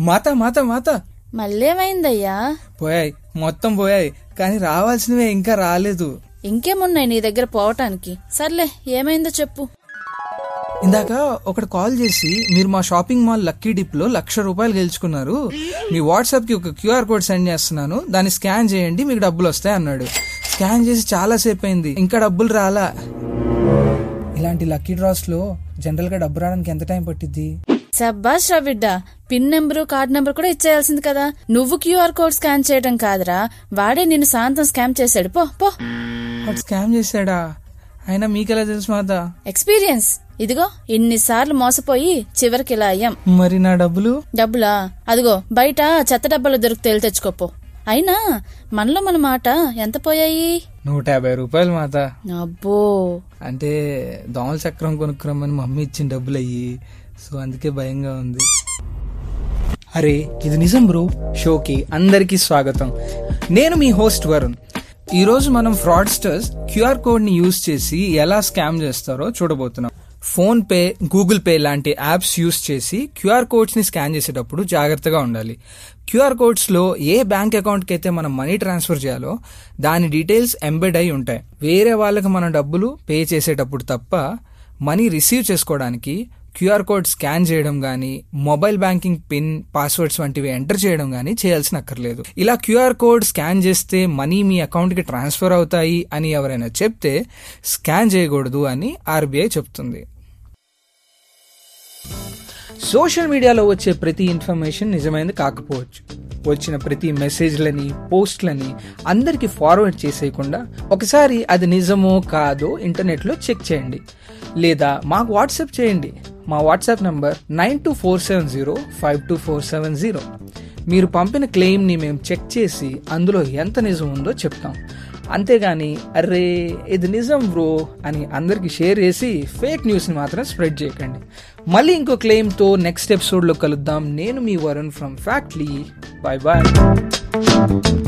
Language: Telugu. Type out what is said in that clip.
మాత మాత మాత. మళ్ళేమైందయ్యా? పోయాయి. మొత్తం పోయాయి. కానీ రావాల్సినవే ఇంకా రాలేదు. ఇంకేమున్నాయి నీ దగ్గర పోవటానికి? సర్లే ఏమైందో చెప్పు. ఇందాక ఒకటి కాల్ చేసి మీరు మా షాపింగ్ మాల్ లక్కీ డిప్లో లక్ష రూపాయలు గెలుచుకున్నారు. మీ వాట్సాప్కి ఒక క్యూఆర్ కోడ్ సెండ్ చేస్తున్నాను. దాన్ని స్కాన్ చేయండి మీకు డబ్బులు వస్తాయి అన్నాడు. స్కాన్ చేసి చాలా సేపు అయింది. ఇంకా డబ్బులు రాలా. ఇలాంటి లక్కీ డ్రాస్లో జనరల్గా డబ్బు రావడానికి ఎంత టైం పట్టిద్ది? సబ్బాష్ రా బిడ్డ. పిన్ నెంబరు కార్డ్ నెంబర్ కూడా ఇచ్చేయాల్సింది కదా. నువ్వు క్యూఆర్ కోడ్ స్కాన్ చేయడం కాదురా. వాడే నిన్ను శాంతం స్కామ్ చేశాడు. పో పో. వాడు స్కామ్ చేశాడా? అయినా మీకెలా తెలుసు మాత? ఎక్స్పీరియన్స్. ఇదిగో ఇన్నిసార్లు మోసపోయి చివరికి ఇలా అయ్యాం. మరి నా డబ్బులు? డబ్బులా? అదిగో బయట చెత్త డబ్బాలు దొరికితే తెచ్చుకోపో. అయినా మనలో మన మాట ఎంత పోయాయి? నూట యాభై రూపాయలు మాత. అబ్బో. అంటే దోమల చక్రం కొనుక్కురమ్మని మమ్మీ ఇచ్చిన డబ్బులు అయ్యి సో అందుకే భయంగా ఉంది. అరే ఇది నిజం బ్రో. షోకి అందరికీ స్వాగతం. నేను మీ హోస్ట్ వరుణ్. ఈరోజు మనం ఫ్రాడ్స్టర్స్ క్యూఆర్ కోడ్ని యూజ్ చేసి ఎలా స్కామ్ చేస్తారో చూడబోతున్నాం. ఫోన్ పే గూగుల్ పే లాంటి యాప్స్ యూస్ చేసి క్యూఆర్ కోడ్స్ని స్కాన్ చేసేటప్పుడు జాగ్రత్తగా ఉండాలి. క్యూఆర్ కోడ్స్లో ఏ బ్యాంక్ అకౌంట్కి అయితే మనం మనీ ట్రాన్స్ఫర్ చేయాలో దాని డీటెయిల్స్ ఎంబెడ్ అయి ఉంటాయి. వేరే వాళ్ళకి మనం డబ్బులు పే చేసేటప్పుడు తప్ప మనీ రిసీవ్ చేసుకోవడానికి క్యూఆర్ కోడ్ స్కాన్ చేయడం కానీ మొబైల్ బ్యాంకింగ్ పిన్ పాస్వర్డ్స్ వంటివి ఎంటర్ చేయడం కానీ చేయాల్సిన అక్కర్లేదు. ఇలా క్యూఆర్ కోడ్ స్కాన్ చేస్తే మనీ మీ అకౌంట్కి ట్రాన్స్ఫర్ అవుతాయి అని ఎవరైనా చెప్తే స్కాన్ చేయకూడదు అని ఆర్బీఐ చెప్తుంది. సోషల్ మీడియాలో వచ్చే ప్రతి ఇన్ఫర్మేషన్ నిజమైనది కాకపోవచ్చు. వచ్చిన ప్రతి మెసేజ్లని పోస్ట్లని అందరికీ ఫార్వర్డ్ చేసేయకుండా ఒకసారి అది నిజమో కాదో ఇంటర్నెట్లో చెక్ చేయండి. లేదా మాకు వాట్సాప్ చేయండి. మా WhatsApp number nine two four seven zero five two four seven zero. మీరు పంపిన క్లెయిమ్ని మేము చెక్ చేసి అందులో ఎంత నిజం ఉందో చెప్తాం. అంతేగాని అరే ఇది నిజం బ్రో అని అందరికి షేర్ చేసి ఫేక్ న్యూస్ని మాత్రం స్ప్రెడ్ చేయకండి. మళ్ళీ ఇంకో క్లెయిమ్తో నెక్స్ట్ ఎపిసోడ్లో కలుద్దాం. నేను మీ Varun from Factly. Bye bye.